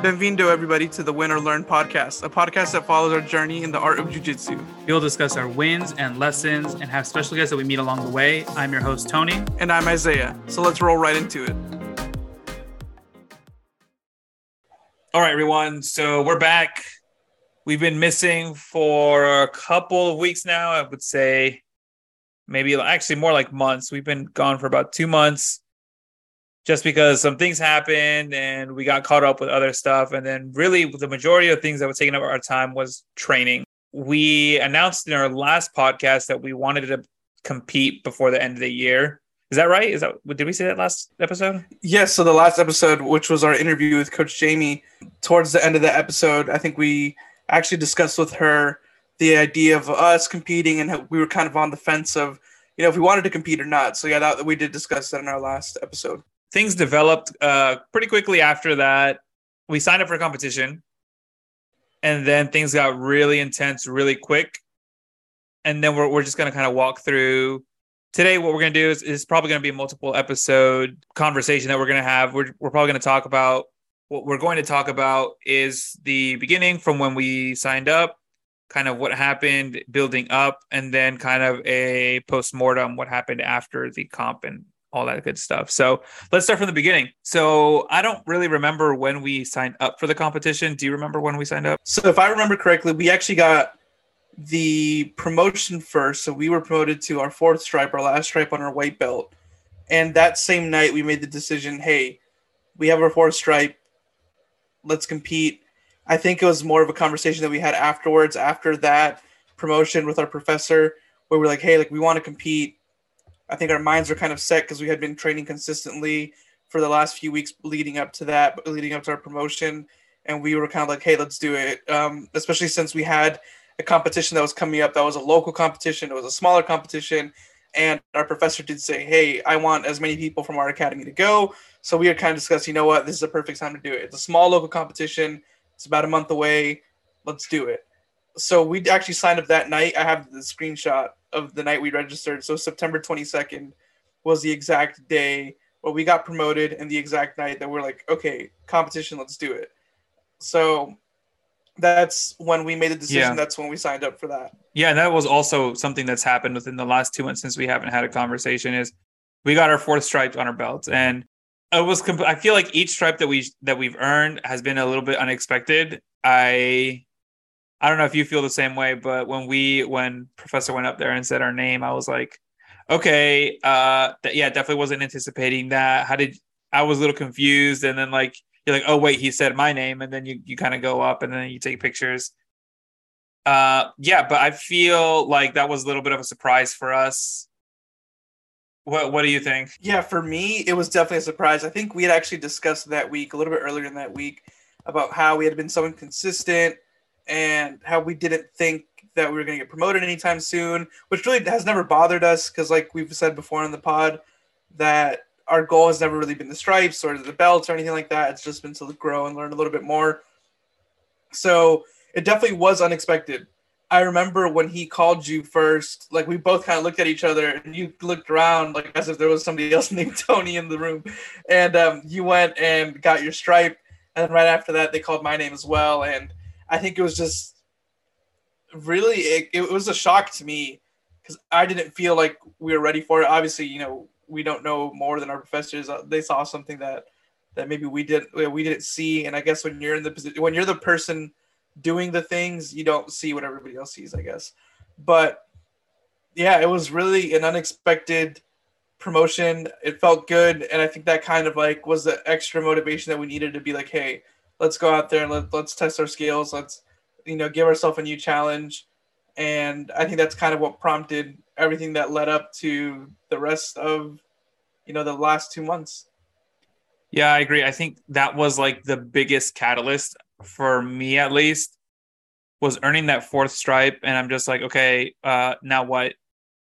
Benvindo, everybody, to the Win or Learn podcast, a podcast that follows our journey in the art of jiu-jitsu. We'll discuss our wins and lessons and have special guests that we meet along the way. I'm your host, Tony. And I'm Isaiah. So let's roll right into it. All right, everyone. So we're back. We've been missing for a couple of weeks now. I would say maybe actually more like months. We've been gone for about two months just because some things happened and we got caught up with other stuff. And then, really, the majority of things that were taking up our time was training. We announced in our last podcast that we wanted to compete before the end of the year. Is that right? Is that did we say that last episode? Yes. So the last episode, which was our interview with Coach Jamie, towards the end of the episode, I think we actually discussed with her the idea of us competing, and we were kind of on the fence of, you know, if we wanted to compete or not. So yeah, that we did discuss that in our last episode things developed uh, pretty quickly after that. We signed up for a competition, and then things got really intense really quick. And then we're, we're just going to kind of walk through today. What we're going to do is, is probably going to be a multiple episode conversation that we're going to have. We're, we're probably going to talk about what we're going to talk about is the beginning from when we signed up, kind of what happened building up, and then kind of a post mortem, what happened after the comp and all that good stuff. So let's start from the beginning. So I don't really remember when we signed up for the competition. Do you remember when we signed up? So if I remember correctly, we actually got the promotion first. So we were promoted to our fourth stripe, our last stripe on our white belt. And that same night, we made the decision hey, we have our fourth stripe. Let's compete. I think it was more of a conversation that we had afterwards, after that promotion with our professor, where we're like, hey, like we want to compete I think our minds were kind of set because we had been training consistently for the last few weeks leading up to that, leading up to our promotion. And we were kind of like, hey, let's do it. Um, especially since we had a competition that was coming up that was a local competition, it was a smaller competition. And our professor did say, hey, I want as many people from our academy to go. So we had kind of discussed, you know what, this is a perfect time to do it. It's a small local competition, it's about a month away. Let's do it. So we actually signed up that night. I have the screenshot of the night we registered. So September 22nd was the exact day where we got promoted and the exact night that we're like, okay, competition, let's do it. So that's when we made the decision. Yeah. That's when we signed up for that. Yeah, and that was also something that's happened within the last two months since we haven't had a conversation. Is we got our fourth stripe on our belts, and it was. Comp- I feel like each stripe that we that we've earned has been a little bit unexpected. I I don't know if you feel the same way, but when we when Professor went up there and said our name, I was like, okay, uh, th- yeah, definitely wasn't anticipating that. How did I was a little confused, and then like you're like, oh wait, he said my name, and then you you kind of go up and then you take pictures. Uh, yeah, but I feel like that was a little bit of a surprise for us. What What do you think? Yeah, for me, it was definitely a surprise. I think we had actually discussed that week a little bit earlier in that week about how we had been so inconsistent and how we didn't think that we were going to get promoted anytime soon, which really has never bothered us because, like we've said before in the pod, that our goal has never really been the stripes or the belts or anything like that. It's just been to grow and learn a little bit more. So it definitely was unexpected. I remember when he called you first, like we both kind of looked at each other and you looked around like as if there was somebody else named Tony in the room. And um, you went and got your stripe. And right after that, they called my name as well. And I think it was just really it, it was a shock to me because I didn't feel like we were ready for it. Obviously, you know, we don't know more than our professors. Uh, they saw something that that maybe we didn't we didn't see. And I guess when you're in the position when you're the person doing the things, you don't see what everybody else sees. I guess, but yeah, it was really an unexpected promotion. It felt good, and I think that kind of like was the extra motivation that we needed to be like, hey, let's go out there and let, let's test our skills. Let's, you know, give ourselves a new challenge. And I think that's kind of what prompted everything that led up to the rest of, you know, the last two months. Yeah, I agree. I think that was like the biggest catalyst for me, at least, was earning that fourth stripe. And I'm just like, okay, uh, now what?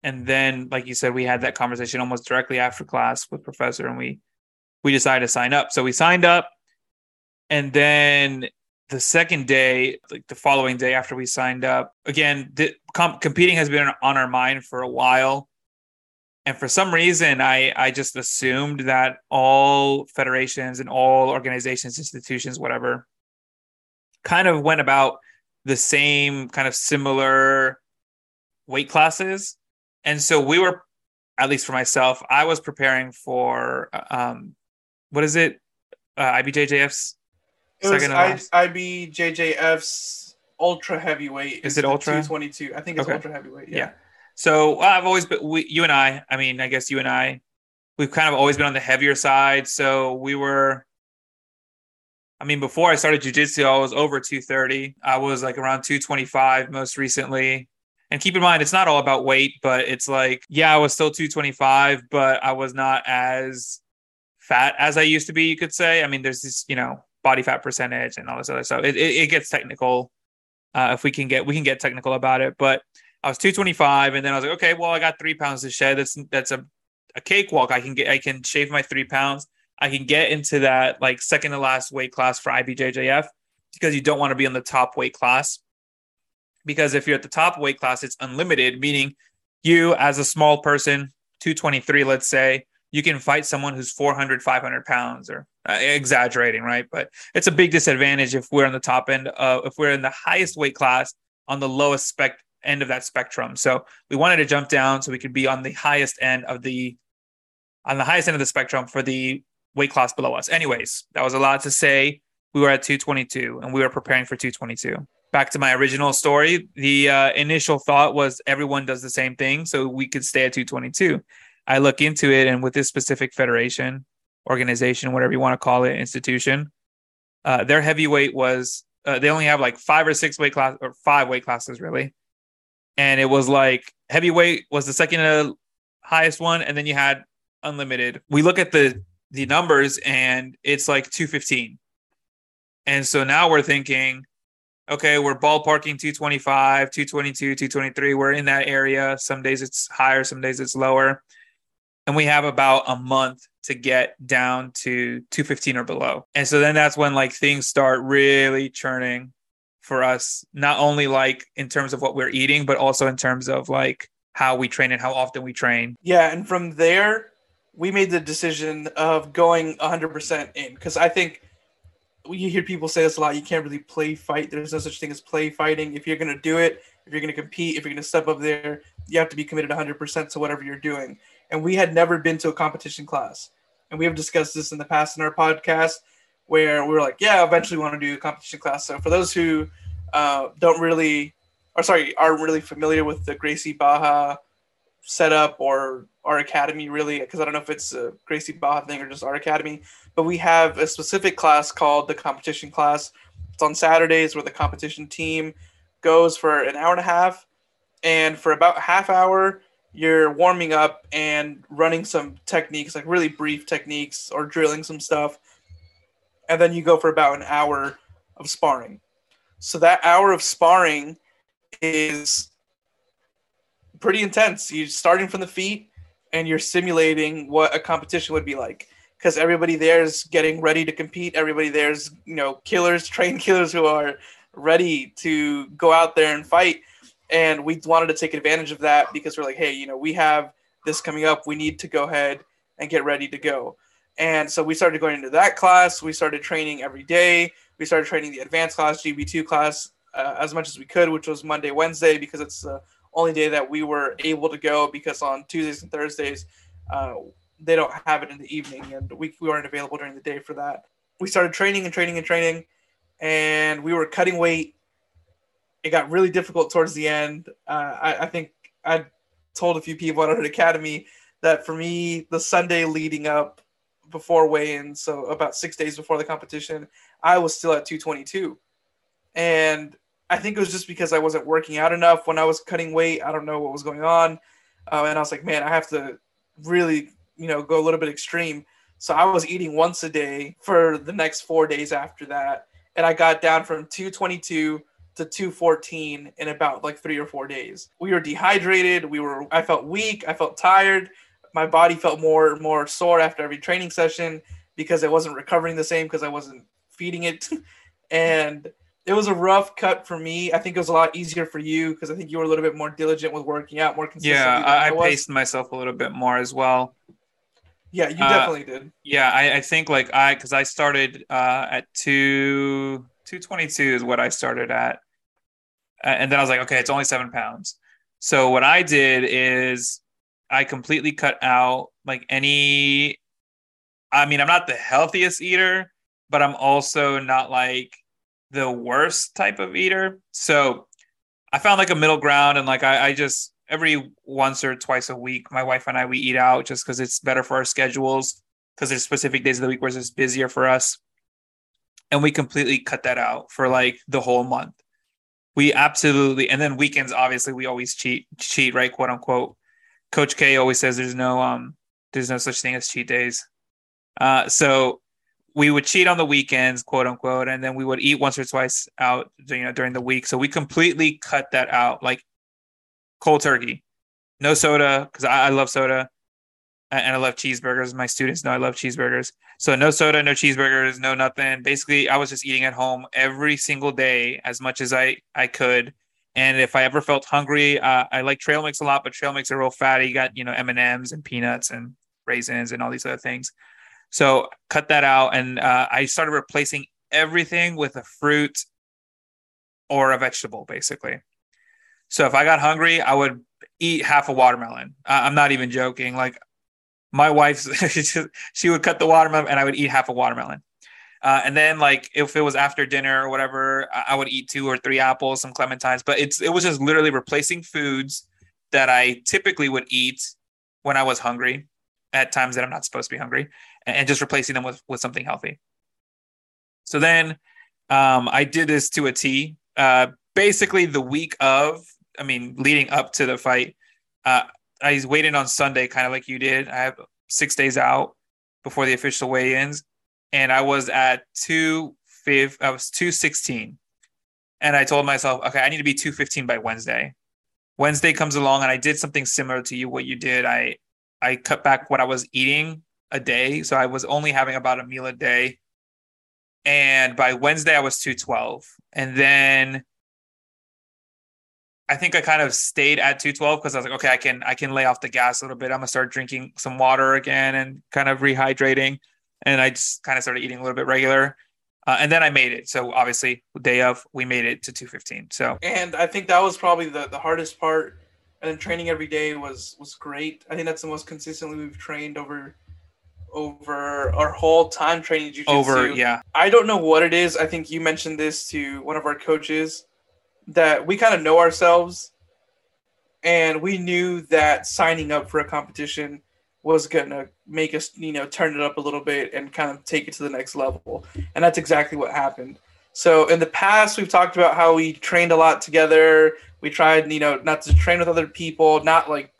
And then, like you said, we had and then the second day, like the following day after we signed up, again, the, comp- competing has been on our mind for a while. And for some reason, I, I just assumed that all federations and all organizations, institutions, whatever, kind of went about the same kind of similar weight classes. And so we were, at least for myself, I was preparing for, um, what is it? Uh, IBJJF's it was I, IBJJF's ultra heavyweight. Is it ultra? 222. I think it's okay. ultra heavyweight. Yeah. yeah. So I've always been, we, you and I, I mean, I guess you and I, we've kind of always been on the heavier side. So we were, I mean, before I started jujitsu, I was over 230. I was like around 225 most recently. And keep in mind, it's not all about weight, but it's like, yeah, I was still 225, but I was not as fat as I used to be, you could say. I mean, there's this, you know, body fat percentage and all this other stuff. It, it, it gets technical uh, if we can get, we can get technical about it. But I was 225 and then I was like, okay, well, I got three pounds to shed. That's, that's a, a cakewalk. I can get, I can shave my three pounds I can get into that like second to last weight class for IBJJF because you don't want to be in the top weight class. Because if you're at the top weight class, it's unlimited, meaning you as a small person, 223, let's say, you can fight someone who's 400, 500 pounds or uh, exaggerating, right? But it's a big disadvantage if we're on the top end, uh, if we're in the highest weight class on the lowest spec end of that spectrum. So we wanted to jump down so we could be on the highest end of the on the highest end of the spectrum for the weight class below us. Anyways, that was a lot to say. We were at 222 and we were preparing for 222. Back to my original story, the uh, initial thought was everyone does the same thing, so we could stay at 222. I look into it, and with this specific federation, organization, whatever you want to call it, institution, uh, their heavyweight was uh, they only have like five or six weight class or five weight classes really, and it was like heavyweight was the second highest one, and then you had unlimited. We look at the the numbers and it's like 215. And so now we're thinking, okay, we're ballparking 225, 222, 223. We're in that area. Some days it's higher, some days it's lower. And we have about a month to get down to 215 or below. And so then that's when like things start really churning for us, not only like in terms of what we're eating, but also in terms of like how we train and how often we train. Yeah. And from there, we made the decision of going 100% in because I think you hear people say this a lot. You can't really play fight. There's no such thing as play fighting. If you're going to do it, if you're going to compete, if you're going to step up there, you have to be committed 100% to whatever you're doing. And we had never been to a competition class. And we have discussed this in the past in our podcast where we were like, yeah, eventually want to do a competition class. So for those who uh, don't really, or sorry, aren't really familiar with the Gracie Barra setup or our academy really because I don't know if it's a Gracie Barra thing or just our academy, but we have a specific class called the competition class. It's on Saturdays where the competition team goes for an hour and a half, and for about half hour you're warming up and running some techniques like really brief techniques or drilling some stuff, and then you go for about an hour of sparring. So that hour of sparring is pretty intense. You're starting from the feet and you're simulating what a competition would be like because everybody there is getting ready to compete. Everybody there's you know killers, trained killers who are ready to go out there and fight. And we wanted to take advantage of that because we're like, hey, you know, we have this coming up. We need to go ahead and get ready to go. And so we started going into that class. We started training every day. We started training the advanced class, GB2 class, uh, as much as we could, which was Monday, Wednesday, because it's the only day that we were able to go because on Tuesdays and Thursdays, uh, they don't have it in the evening, and we, we weren't available during the day for that. We started training and training and training, and we were cutting weight. It got really difficult towards the end. Uh, I, I think I told a few people at our academy that for me, the Sunday leading up before weigh-in, so about six days before the competition, I was still at 222, and I think it was just because I wasn't working out enough when I was cutting weight. I don't know what was going on. Uh, and I was like, man, I have to really, you know, go a little bit extreme. So I was eating once a day for the next four days after that. And I got down from 222 to 214 in about like three or four days. We were dehydrated. We were, I felt weak. I felt tired. My body felt more, more sore after every training session because I wasn't recovering the same because I wasn't feeding it. and it was a rough cut for me. I think it was a lot easier for you because I think you were a little bit more diligent with working out, more consistent. Yeah, I, I paced myself a little bit more as well. Yeah, you uh, definitely did. Yeah, I, I, think like I because I started uh, at two 222 is what I started at. And then I was like, okay, it's only seven pounds. So what I did is I completely cut out like any. I mean, I'm not the healthiest eater, but I'm also not like the worst type of eater. So I found like a middle ground, and like I, I just every once or twice a week, my wife and I we eat out just because it's better for our schedules. Because there's specific days of the week where it's just busier for us, and we completely cut that out for like the whole month. We absolutely, and then weekends, obviously, we always cheat, cheat, right, quote unquote. Coach K always says there's no um, there's no such thing as cheat days. Uh, so we would cheat on the weekends, quote unquote, and then we would eat once or twice out, you know, during the week. So we completely cut that out, like cold turkey, no soda because I, I, love soda, and I love cheeseburgers. My students know I love cheeseburgers. So no soda, no cheeseburgers, no nothing. Basically, I was just eating at home every single day as much as I I could. And if I ever felt hungry, uh, I like trail mix a lot, but trail mix are real fatty. You got you know M and M's and peanuts and raisins and all these other things. So cut that out, and uh, I started replacing everything with a fruit or a vegetable, basically. So if I got hungry, I would eat half a watermelon. I'm not even joking. Like my wife, she would cut the watermelon, and I would eat half a watermelon. Uh, and then like if it was after dinner or whatever, I would eat two or three apples, some clementines. But it's it was just literally replacing foods that I typically would eat when I was hungry at times that I'm not supposed to be hungry and just replacing them with with something healthy. So then um, I did this to a T. Uh, basically, the week of, I mean, leading up to the fight, uh, I waiting on Sunday, kind of like you did. I have six days out before the official weigh-ins, and I was at two five. I was two sixteen, and I told myself, okay, I need to be two fifteen by Wednesday. Wednesday comes along, and I did something similar to you. What you did, I I cut back what I was eating a day. So I was only having about a meal a day. And by Wednesday, I was 212. And then I think I kind of stayed at 212 because I was like, okay, I can I can lay off the gas a little bit. I'm gonna start drinking some water again and kind of rehydrating. And I just kind of started eating a little bit regular. Uh, and then I made it. So obviously, day of, we made it to 215. So and I think that was probably the, the hardest part. And then training every day was was great. I think that's the most consistently we've trained over over our whole time training jiu-jitsu. Over, yeah. I don't know what it is. I think you mentioned this to one of our coaches that we kind of know ourselves and we knew that signing up for a competition was going to make us, you know, turn it up a little bit and kind of take it to the next level. And that's exactly what happened. So in the past, we've talked about how we trained a lot together. We tried, you know, not to train with other people, not like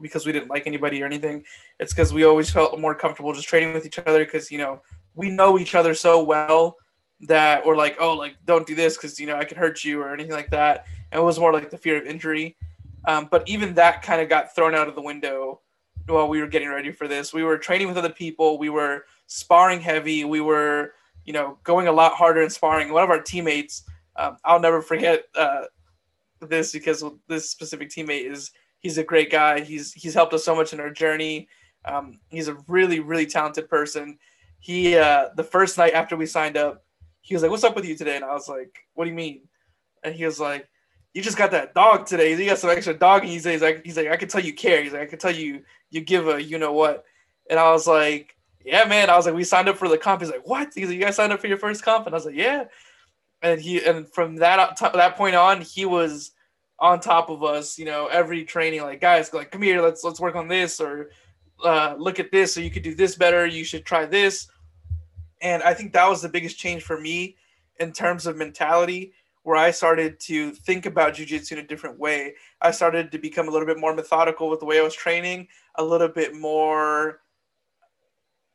because we didn't like anybody or anything. It's because we always felt more comfortable just training with each other because you know we know each other so well that we're like, oh, like don't do this because you know I could hurt you or anything like that. And it was more like the fear of injury. Um, but even that kind of got thrown out of the window while we were getting ready for this. We were training with other people. We were sparring heavy. We were, you know, going a lot harder in sparring. One of our teammates, um, I'll never forget uh, this because this specific teammate is he's a great guy. He's he's helped us so much in our journey. Um, he's a really really talented person. He uh, the first night after we signed up, he was like, "What's up with you today?" And I was like, "What do you mean?" And he was like, "You just got that dog today. You got some extra dog." And he's like, "He's like, I can tell you care. He's like, I can tell you you give a you know what." And I was like, "Yeah, man." I was like, "We signed up for the comp." He's like, "What?" He's like, "You guys signed up for your first comp?" And I was like, "Yeah." And he and from that that point on, he was on top of us, you know, every training, like guys, like come here, let's let's work on this, or uh, look at this, so you could do this better. You should try this. And I think that was the biggest change for me in terms of mentality, where I started to think about jujitsu in a different way. I started to become a little bit more methodical with the way I was training, a little bit more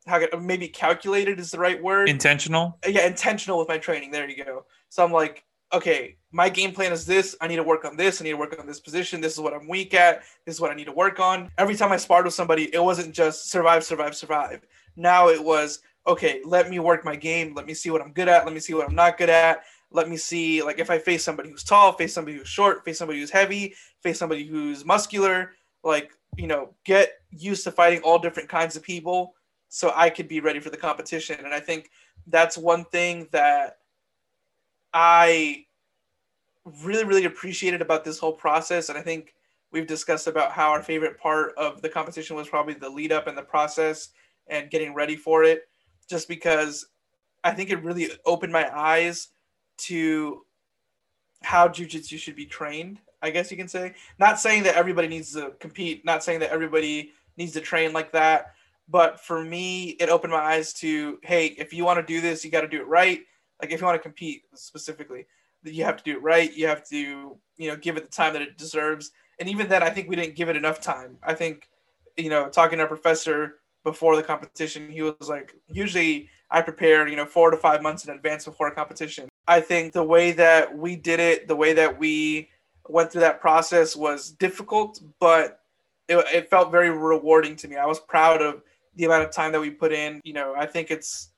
how maybe calculated is the right word. Intentional. Yeah, intentional with my training. There you go. So I'm like, okay, my game plan is this. I need to work on this. I need to work on this position. This is what I'm weak at. This is what I need to work on. Every time I sparred with somebody, it wasn't just survive, survive, survive. Now it was, okay, let me work my game. Let me see what I'm good at. Let me see what I'm not good at. Let me see, like, if I face somebody who's tall, face somebody who's short, face somebody who's heavy, face somebody who's muscular, like, you know, get used to fighting all different kinds of people so I could be ready for the competition. And I think that's one thing that I really, really appreciated about this whole process. And I think we've discussed about how our favorite part of the competition was probably the lead up and the process and getting ready for it, just because I think it really opened my eyes to how jujitsu should be trained. I guess you can say. Not saying that everybody needs to compete, not saying that everybody needs to train like that, but for me, it opened my eyes to hey, if you want to do this, you got to do it right. Like if you want to compete specifically, you have to do it right. You have to, you know, give it the time that it deserves. And even then, I think we didn't give it enough time. I think, you know, talking to our professor before the competition, he was like, usually I prepare, you know, four to five months in advance before a competition. I think the way that we did it, the way that we went through that process was difficult, but it, it felt very rewarding to me. I was proud of the amount of time that we put in. You know, I think it's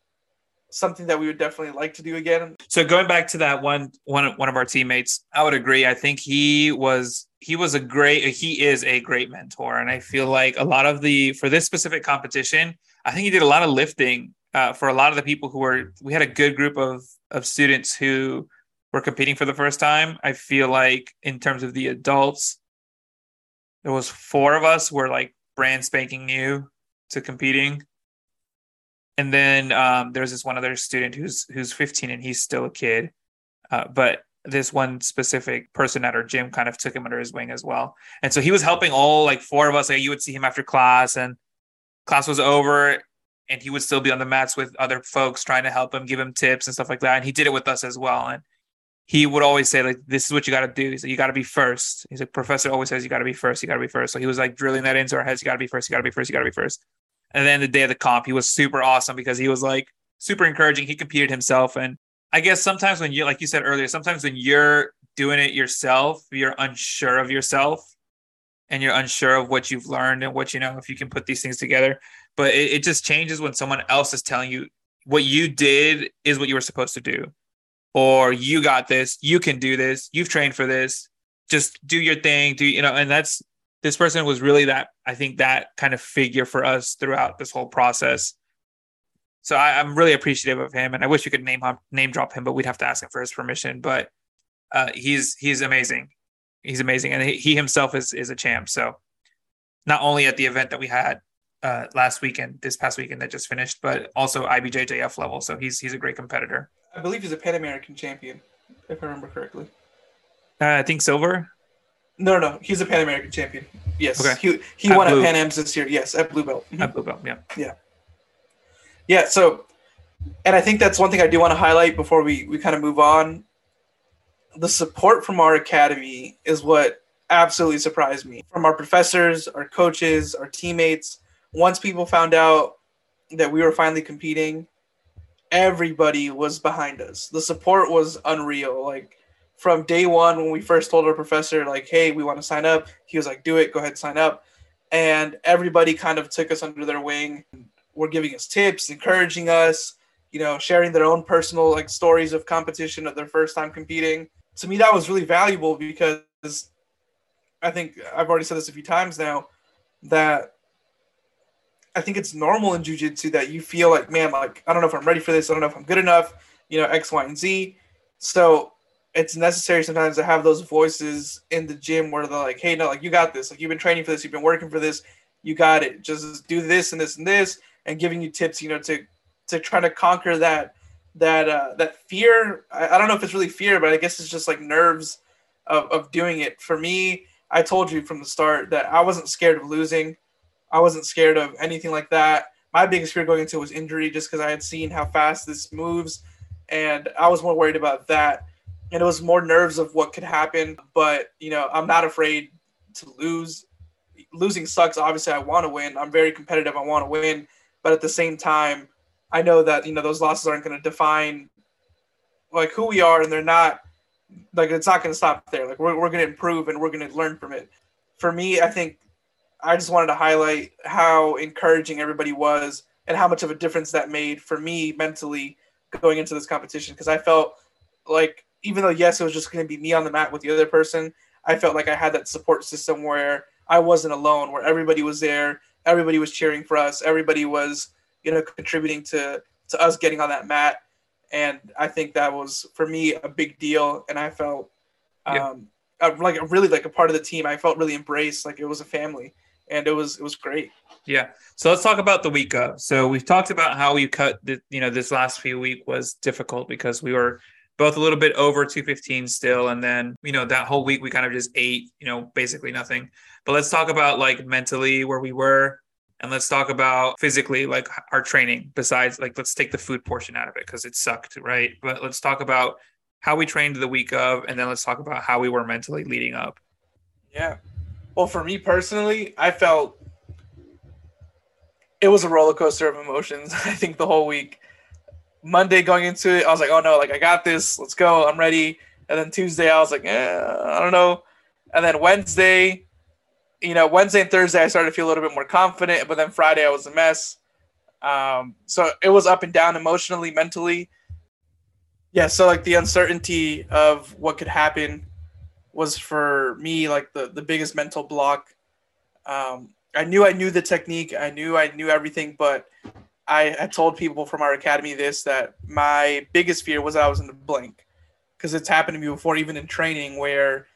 something that we would definitely like to do again. So going back to that one one one of our teammates, I would agree. I think he was he was a great he is a great mentor. And I feel like a lot of the for this specific competition, I think he did a lot of lifting uh, for a lot of the people who were we had a good group of of students who were competing for the first time. I feel like in terms of the adults there was four of us were like brand spanking new to competing. And then um, there's this one other student who's who's 15 and he's still a kid. Uh, but this one specific person at our gym kind of took him under his wing as well. And so he was helping all like four of us. Like you would see him after class and class was over and he would still be on the mats with other folks trying to help him give him tips and stuff like that. And he did it with us as well. And he would always say like this is what you got to do. He's like you got to be first. He's like professor always says you got to be first you got to be first. So he was like drilling that into our heads you got to be first you got to be first you got to be first. And then the day of the comp, he was super awesome because he was like super encouraging. He competed himself. And I guess sometimes when you, like you said earlier, sometimes when you're doing it yourself, you're unsure of yourself and you're unsure of what you've learned and what you know, if you can put these things together. But it, it just changes when someone else is telling you what you did is what you were supposed to do. Or you got this, you can do this, you've trained for this, just do your thing, do you know, and that's this person was really that I think that kind of figure for us throughout this whole process. So I, am really appreciative of him, and I wish we could name him, name drop him, but we'd have to ask him for his permission. But uh, he's he's amazing, he's amazing, and he, he, himself is is a champ. So not only at the event that we had uh, last weekend, this past weekend that just finished, but also IBJJF level. So he's he's a great competitor. I believe he's a Pan American champion, if I remember correctly. Uh, I think silver. No, no, he's a Pan American champion. Yes, okay. he he at won Blue. at Pan Am's this year. Yes, at Blue Belt. At Blue Belt, yeah, yeah, yeah. So, and I think that's one thing I do want to highlight before we we kind of move on. The support from our academy is what absolutely surprised me. From our professors, our coaches, our teammates. Once people found out that we were finally competing, everybody was behind us. The support was unreal. Like from day one when we first told our professor like hey we want to sign up he was like do it go ahead sign up and everybody kind of took us under their wing were giving us tips encouraging us you know sharing their own personal like stories of competition of their first time competing. To me that was really valuable because i think i've already said this a few times now that i think it's normal in jiu-jitsu that you feel like man like i don't know if i'm ready for this i don't know if i'm good enough you know x y and z. So it's necessary sometimes to have those voices in the gym where they're like, hey, no, like you got this. Like you've been training for this, you've been working for this, you got it. Just do this and this and this, and giving you tips, you know, to to try to conquer that that uh, that fear. I, I don't know if it's really fear, but I guess it's just like nerves of, of doing it. For me, I told you from the start that I wasn't scared of losing. I wasn't scared of anything like that. My biggest fear going into was injury, just because I had seen how fast this moves, and I was more worried about that and it was more nerves of what could happen. But you know, I'm not afraid to lose. Losing sucks. Obviously, I want to win. I'm very competitive. I want to win, but at the same time, I know that you know those losses aren't going to define like who we are, and they're not like it's not going to stop there. Like we're we're going to improve and we're going to learn from it. For me, I think I just wanted to highlight how encouraging everybody was and how much of a difference that made for me mentally going into this competition because I felt like even though yes, it was just going to be me on the mat with the other person, I felt like I had that support system where I wasn't alone, where everybody was there, everybody was cheering for us, everybody was you know contributing to to us getting on that mat, and I think that was for me a big deal, and I felt um, Yeah. like really like a part of the team. I felt really embraced, like it was a family, and it was it was great. Yeah. So let's talk about the week of. So we've talked about how we cut the, you know, this last few week was difficult because we were both a little bit over 215 still. And then, you know, that whole week we kind of just ate, you know, basically nothing. But let's talk about like mentally where we were. And let's talk about physically, like our training, besides like, let's take the food portion out of it because it sucked, right? But let's talk about how we trained the week of. And then let's talk about how we were mentally leading up. Yeah. Well, for me personally, I felt it was a roller coaster of emotions. I think the whole week. Monday going into it, I was like, "Oh no, like I got this. Let's go. I'm ready." And then Tuesday, I was like, "Eh, I don't know." And then Wednesday, you know, Wednesday and Thursday, I started to feel a little bit more confident. But then Friday, I was a mess. Um, so it was up and down emotionally, mentally. Yeah. So like the uncertainty of what could happen was for me like the the biggest mental block. Um, I knew I knew the technique. I knew I knew everything, but I, I told people from our academy this that my biggest fear was I was in the blank because it's happened to me before, even in training, where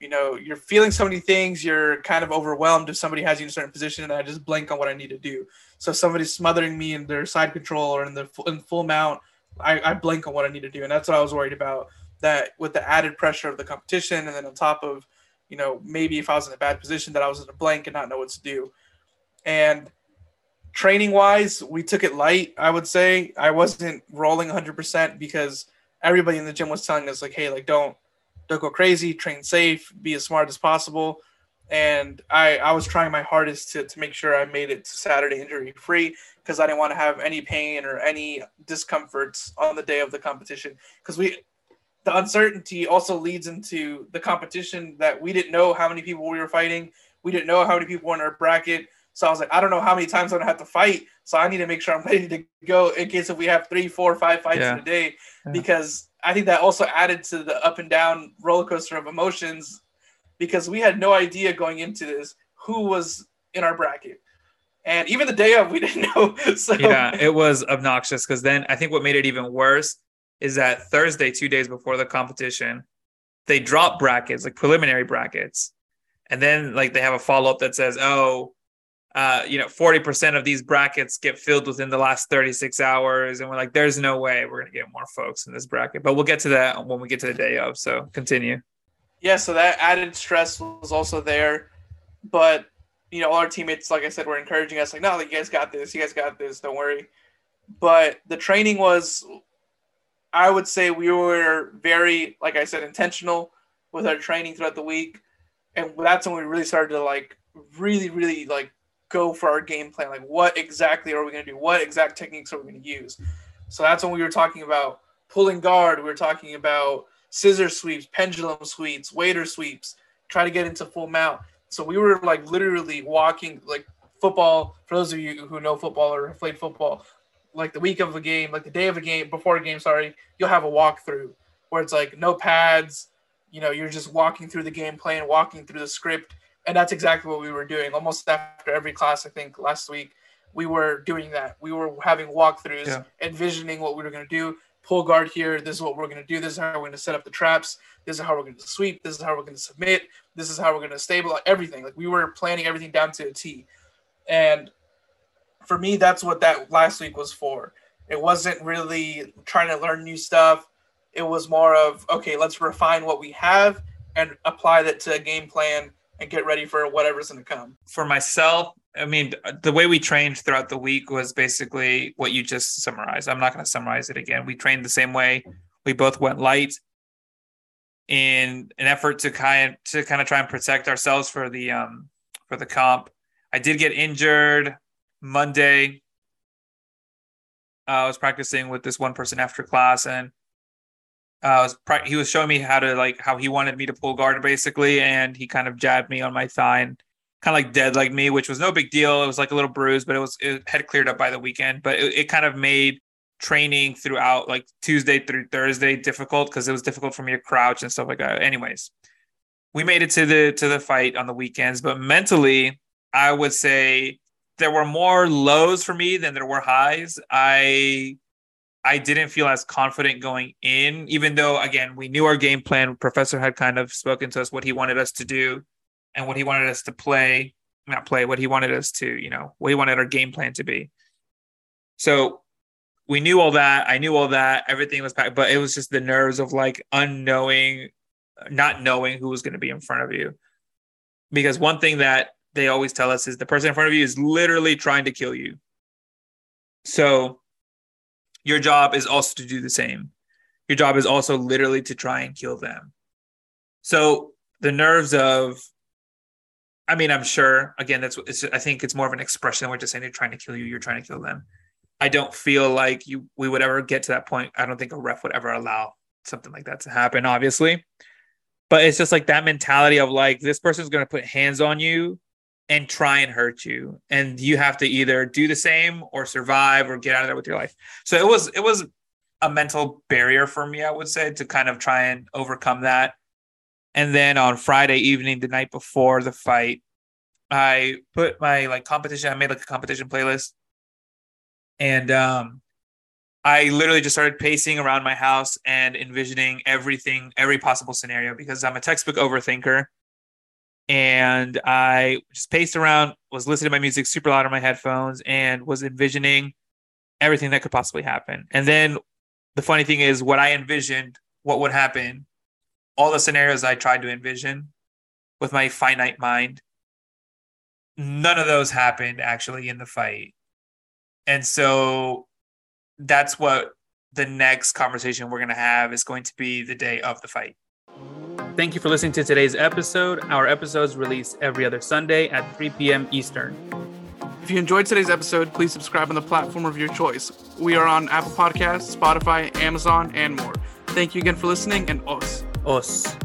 you know you're feeling so many things, you're kind of overwhelmed if somebody has you in a certain position, and I just blank on what I need to do. So if somebody's smothering me in their side control or in the in full mount, I, I blank on what I need to do, and that's what I was worried about. That with the added pressure of the competition, and then on top of you know maybe if I was in a bad position, that I was in a blank and not know what to do, and training wise, we took it light. I would say I wasn't rolling 100% because everybody in the gym was telling us like, hey, like don't don't go crazy, train safe, be as smart as possible. And I I was trying my hardest to to make sure I made it to Saturday injury free because I didn't want to have any pain or any discomforts on the day of the competition because we the uncertainty also leads into the competition that we didn't know how many people we were fighting. We didn't know how many people were in our bracket. So I was like, I don't know how many times I'm gonna have to fight. So I need to make sure I'm ready to go in case if we have three, four, five fights Yeah. in a day. Yeah. Because I think that also added to the up and down roller coaster of emotions because we had no idea going into this who was in our bracket. And even the day of we didn't know. So yeah, it was obnoxious because then I think what made it even worse is that Thursday, two days before the competition, they drop brackets, like preliminary brackets. And then like they have a follow-up that says, oh, uh, you know, 40% of these brackets get filled within the last 36 hours. And we're like, there's no way we're gonna get more folks in this bracket. But we'll get to that when we get to the day of. So continue. yeah, so that added stress was also there. But you know, all our teammates, like I said, were encouraging us, like, no, you guys got this, you guys got this, don't worry. But the training was I would say we were very, like I said, intentional with our training throughout the week. And that's when we really started to like really, really like go for our game plan. Like what exactly are we gonna do? What exact techniques are we gonna use? So that's when we were talking about pulling guard, we were talking about scissor sweeps, pendulum sweeps, waiter sweeps, try to get into full mount. So we were like literally walking like football. For those of you who know football or have played football, like the week of a game, like the day of a game, before a game, sorry, you'll have a walkthrough where it's like no pads. You know, you're just walking through the game plan, walking through the script, and that's exactly what we were doing. Almost after every class, I think last week, we were doing that. We were having walkthroughs, Yeah. envisioning what we were going to do. Pull guard here. This is what we're going to do. This is how we're going to set up the traps. This is how we're going to sweep. This is how we're going to submit. This is how we're going to stabilize everything. Like we were planning everything down to a T. And for me, that's what that last week was for. It wasn't really trying to learn new stuff. It was more of, okay, let's refine what we have and apply that to a game plan and get ready for whatever's going to come. For myself, I mean, the way we trained throughout the week was basically what you just summarized. I'm not going to summarize it again. We trained the same way. We both went light in an effort to kind to kind of try and protect ourselves for the um for the comp. I did get injured Monday. Uh, I was practicing with this one person after class, and uh, was he was showing me how to like how he wanted me to pull guard basically, and he kind of jabbed me on my thigh and kind of like dead like me, which was no big deal. It was like a little bruise, but it was it had cleared up by the weekend. But it, it kind of made training throughout like Tuesday through Thursday difficult because it was difficult for me to crouch and stuff like that. Anyways, we made it to the to the fight on the weekends, but mentally, I would say there were more lows for me than there were highs. I I didn't feel as confident going in, even though again we knew our game plan. Professor had kind of spoken to us what he wanted us to do and what he wanted us to play, not play, what he wanted us to, you know, what he wanted our game plan to be. So we knew all that. I knew all that. Everything was packed, but it was just the nerves of like unknowing, not knowing who was going to be in front of you. Because one thing that they always tell us is the person in front of you is literally trying to kill you. So your job is also to do the same. Your job is also literally to try and kill them. So the nerves of, I mean, I'm sure again that's it's, I think it's more of an expression. We're just saying they're trying to kill you. You're trying to kill them. I don't feel like you we would ever get to that point. I don't think a ref would ever allow something like that to happen. Obviously, but it's just like that mentality of like this person's going to put hands on you and try and hurt you. And you have to either do the same or survive or get out of there with your life. So it was it was a mental barrier for me i would say to kind of try and overcome that. And then on friday evening the night before the fight i put my like competition i made like a competition playlist. And um i literally just started pacing around my house and envisioning everything every possible scenario because i'm a textbook overthinker and I just paced around, was listening to my music super loud on my headphones, and was envisioning everything that could possibly happen. And then the funny thing is, what I envisioned, what would happen, all the scenarios I tried to envision with my finite mind, none of those happened actually in the fight. And so that's what the next conversation we're going to have is going to be the day of the fight. Thank you for listening to today's episode. Our episodes release every other Sunday at 3 p.m. Eastern. If you enjoyed today's episode, please subscribe on the platform of your choice. We are on Apple Podcasts, Spotify, Amazon, and more. Thank you again for listening, and os. Os.